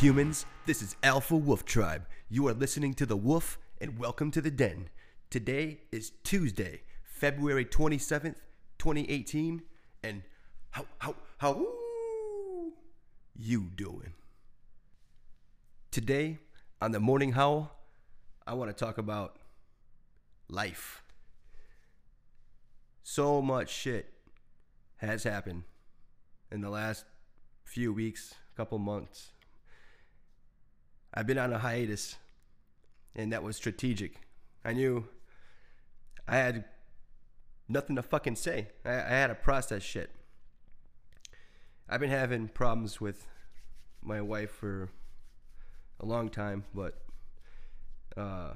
humans? This is Alpha Wolf Tribe. You are listening to The Wolf, and welcome to the den. Today is Tuesday, February 27th, 2018, and how, how, how you doing? Today, on the Morning Howl, I want to talk about life. So much shit has happened in the last few weeks, couple months. I've been on a hiatus, and that was strategic. I knew I had nothing to fucking say. I, I had to process shit. I've been having problems with my wife for a long time, but uh,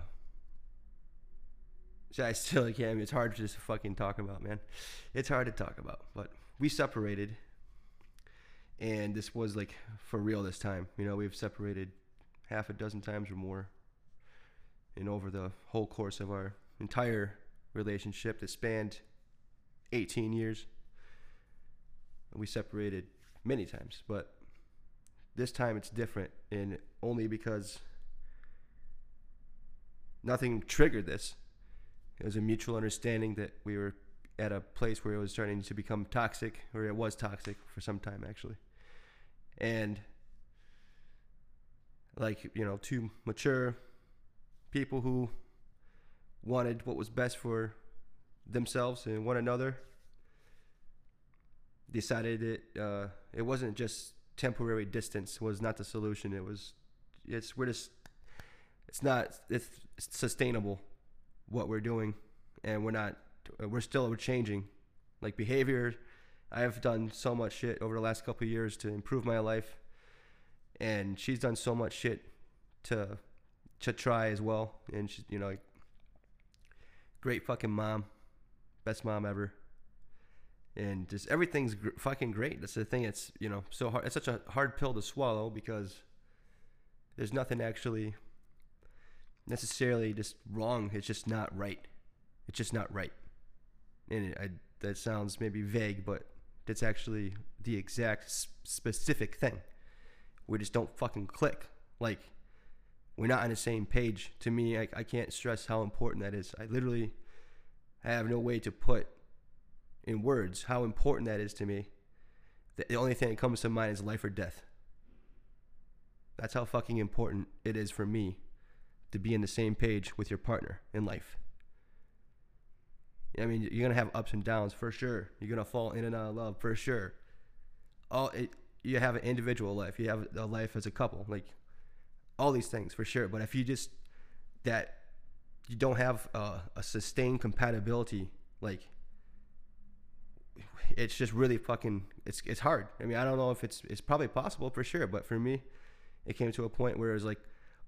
I still can't. It's hard to just fucking talk about, man. It's hard to talk about, but we separated, and this was like for real this time. You know, we've separated half a dozen times or more, and over the whole course of our entire relationship that spanned 18 years, we separated many times, but this time it's different, and only because nothing triggered this. It was a mutual understanding that we were at a place where it was starting to become toxic, or it was toxic for some time actually. And like, you know, two mature people who wanted what was best for themselves and one another decided it uh, it wasn't just temporary distance was not the solution. It was it's we're just it's not it's sustainable what we're doing and we're not we're still we're changing. Like behavior i've done so much shit over the last couple years to improve my life and she's done so much shit to to try as well. And she's you know like, great fucking mom. Best mom ever. And just everything's gr- fucking great. That's the thing. It's you know so hard it's such a hard pill to swallow because there's nothing actually necessarily just wrong. It's just not right. It's just not right. And it, I, that sounds maybe vague but that's actually the exact specific thing we just don't fucking click. Like we're not on the same page. To me I, I can't stress how important that is. I literally have no way to put in words how important that is to me. The, the only thing that comes to mind is life or death. That's how fucking important it is for me to be in the same page with your partner in life. I mean, you're gonna have ups and downs for sure. You're gonna fall in and out of love for sure. All it, you have an individual life. You have a life as a couple. Like all these things for sure. But if you just that you don't have a, a sustained compatibility, like it's just really fucking it's it's hard. I mean, I don't know if it's it's probably possible for sure, but for me, it came to a point where it was like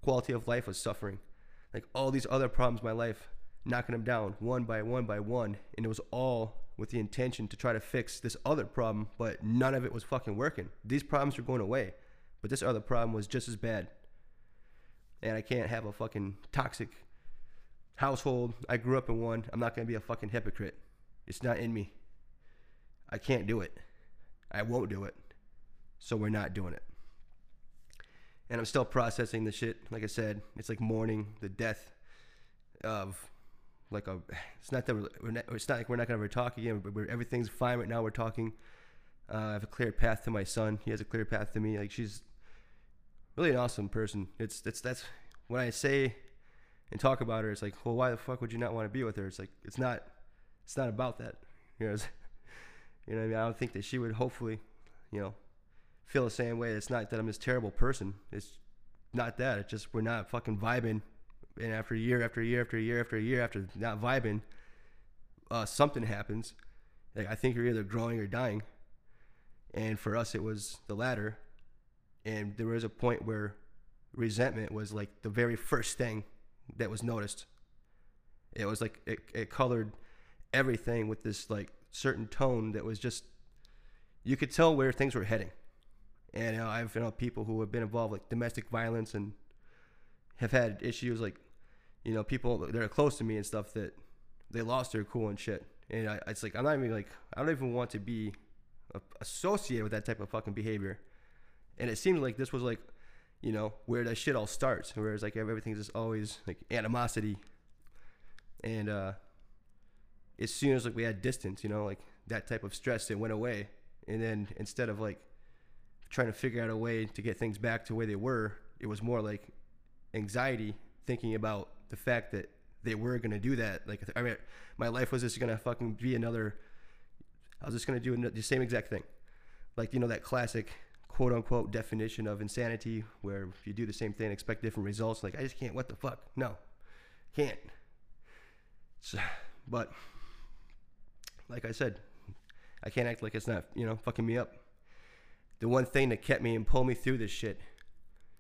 quality of life was suffering. Like all these other problems in my life, knocking them down one by one by one, and it was all with the intention to try to fix this other problem, but none of it was fucking working. These problems were going away, but this other problem was just as bad. And I can't have a fucking toxic household. I grew up in one. I'm not going to be a fucking hypocrite. It's not in me. I can't do it. I won't do it. So we're not doing it. And I'm still processing the shit. Like I said, it's like mourning the death of like a. It's not that we're, not, it's not like we're not gonna ever talk again. But everything's fine right now. We're talking. Uh, I have a clear path to my son. He has a clear path to me. Like she's really an awesome person. It's it's that's when I say and talk about her. It's like, well, why the fuck would you not want to be with her? It's like it's not it's not about that. You know, you know. I mean, I don't think that she would hopefully, you know, feel the same way. It's not that I'm this terrible person. It's not that. It's just we're not fucking vibing. And after year after year after year after year after not vibing, uh, something happens. Like I think you're either growing or dying. And for us, it was the latter. And there was a point where resentment was like the very first thing that was noticed. It was like it, it colored everything with this like certain tone that was just you could tell where things were heading. And you know, I've you know people who have been involved with domestic violence and have had issues like you know people that are close to me and stuff that they lost their cool and shit. And I, it's like I'm not even like I don't even want to be associated with that type of fucking behavior. And it seemed like this was like, you know, where that shit all starts. Whereas like everything's just always like animosity. And uh as soon as like we had distance, you know, like that type of stress, it went away. And then instead of like trying to figure out a way to get things back to where they were, it was more like anxiety thinking about the fact that they were gonna do that. Like I mean, my life was just gonna fucking be another. I was just gonna do the same exact thing, like you know that classic quote unquote definition of insanity, where you do the same thing, expect different results. Like I just can't. What the fuck? No, can't. So, but like I said, I can't act like it's not you know fucking me up. The one thing that kept me and pulled me through this shit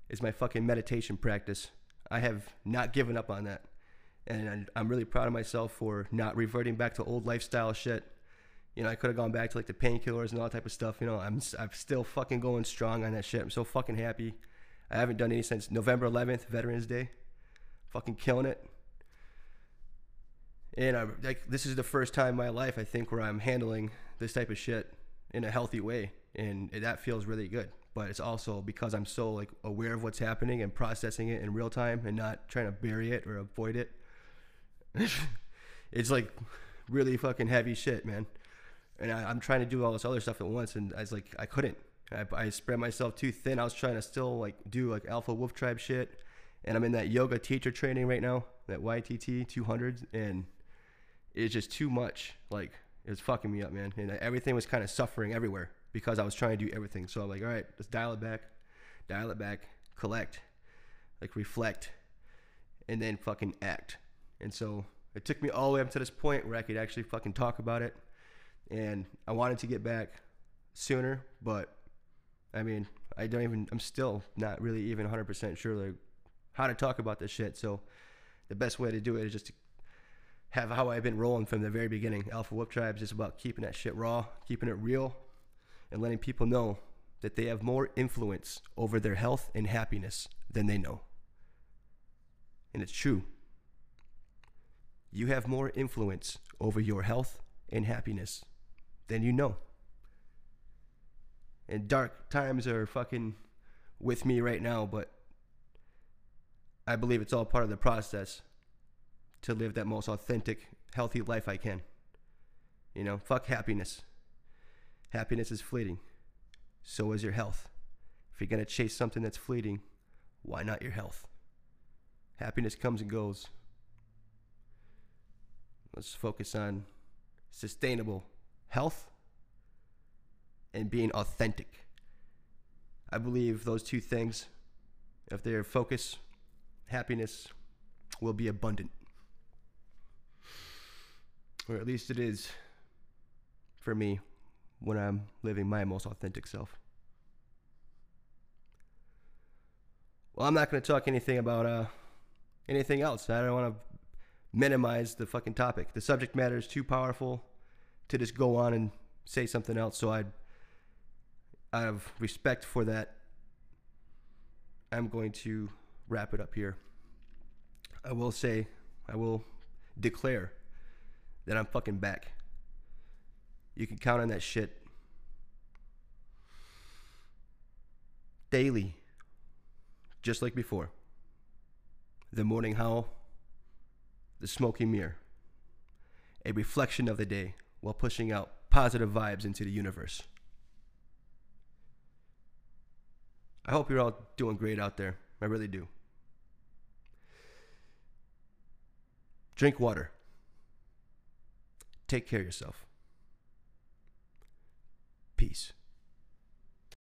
is my fucking meditation practice. I have not given up on that. And I'm really proud of myself for not reverting back to old lifestyle shit. You know, I could have gone back to like the painkillers and all that type of stuff. You know, I'm I'm still fucking going strong on that shit. I'm so fucking happy. I haven't done any since November 11th, Veterans Day. Fucking killing it. And I like this is the first time in my life I think where I'm handling this type of shit in a healthy way, and that feels really good but it's also because I'm so like aware of what's happening and processing it in real time and not trying to bury it or avoid it. it's like really fucking heavy shit, man. And I, am trying to do all this other stuff at once, and I was like, I couldn't. I, I spread myself too thin. I was trying to still like do like Alpha Wolf Tribe shit, and I'm in that yoga teacher training right now, that YTT 200, and it's just too much. Like it's fucking me up, man. And everything was kind of suffering everywhere because I was trying to do everything. So I'm like, all right, let's dial it back, dial it back, collect, like reflect, and then fucking act. And so it took me all the way up to this point where I could actually fucking talk about it. And I wanted to get back sooner, but I mean, I don't even, I'm still not really even 100% sure like how to talk about this shit. So the best way to do it is just to have how I've been rolling from the very beginning. Alpha Wolf Tribes is just about keeping that shit raw, keeping it real, and letting people know that they have more influence over their health and happiness than they know. And it's true. You have more influence over your health and happiness than you know. And dark times are fucking with me right now, but I believe it's all part of the process to live that most authentic, healthy life I can. You know, fuck happiness. Happiness is fleeting. So is your health. If you're going to chase something that's fleeting, why not your health? Happiness comes and goes. Let's focus on sustainable health and being authentic. I believe those two things, if they're focus, happiness will be abundant. Or at least it is for me when I'm living my most authentic self. Well, I'm not going to talk anything about uh, anything else. I don't want to minimize the fucking topic. The subject matter is too powerful to just go on and say something else. So I'd, out of respect for that, I'm going to wrap it up here. I will say, I will declare that I'm fucking back. You can count on that shit daily, just like before. The morning howl, the smoky mirror, a reflection of the day while pushing out positive vibes into the universe. I hope you're all doing great out there. I really do. Drink water. Take care of yourself. Peace.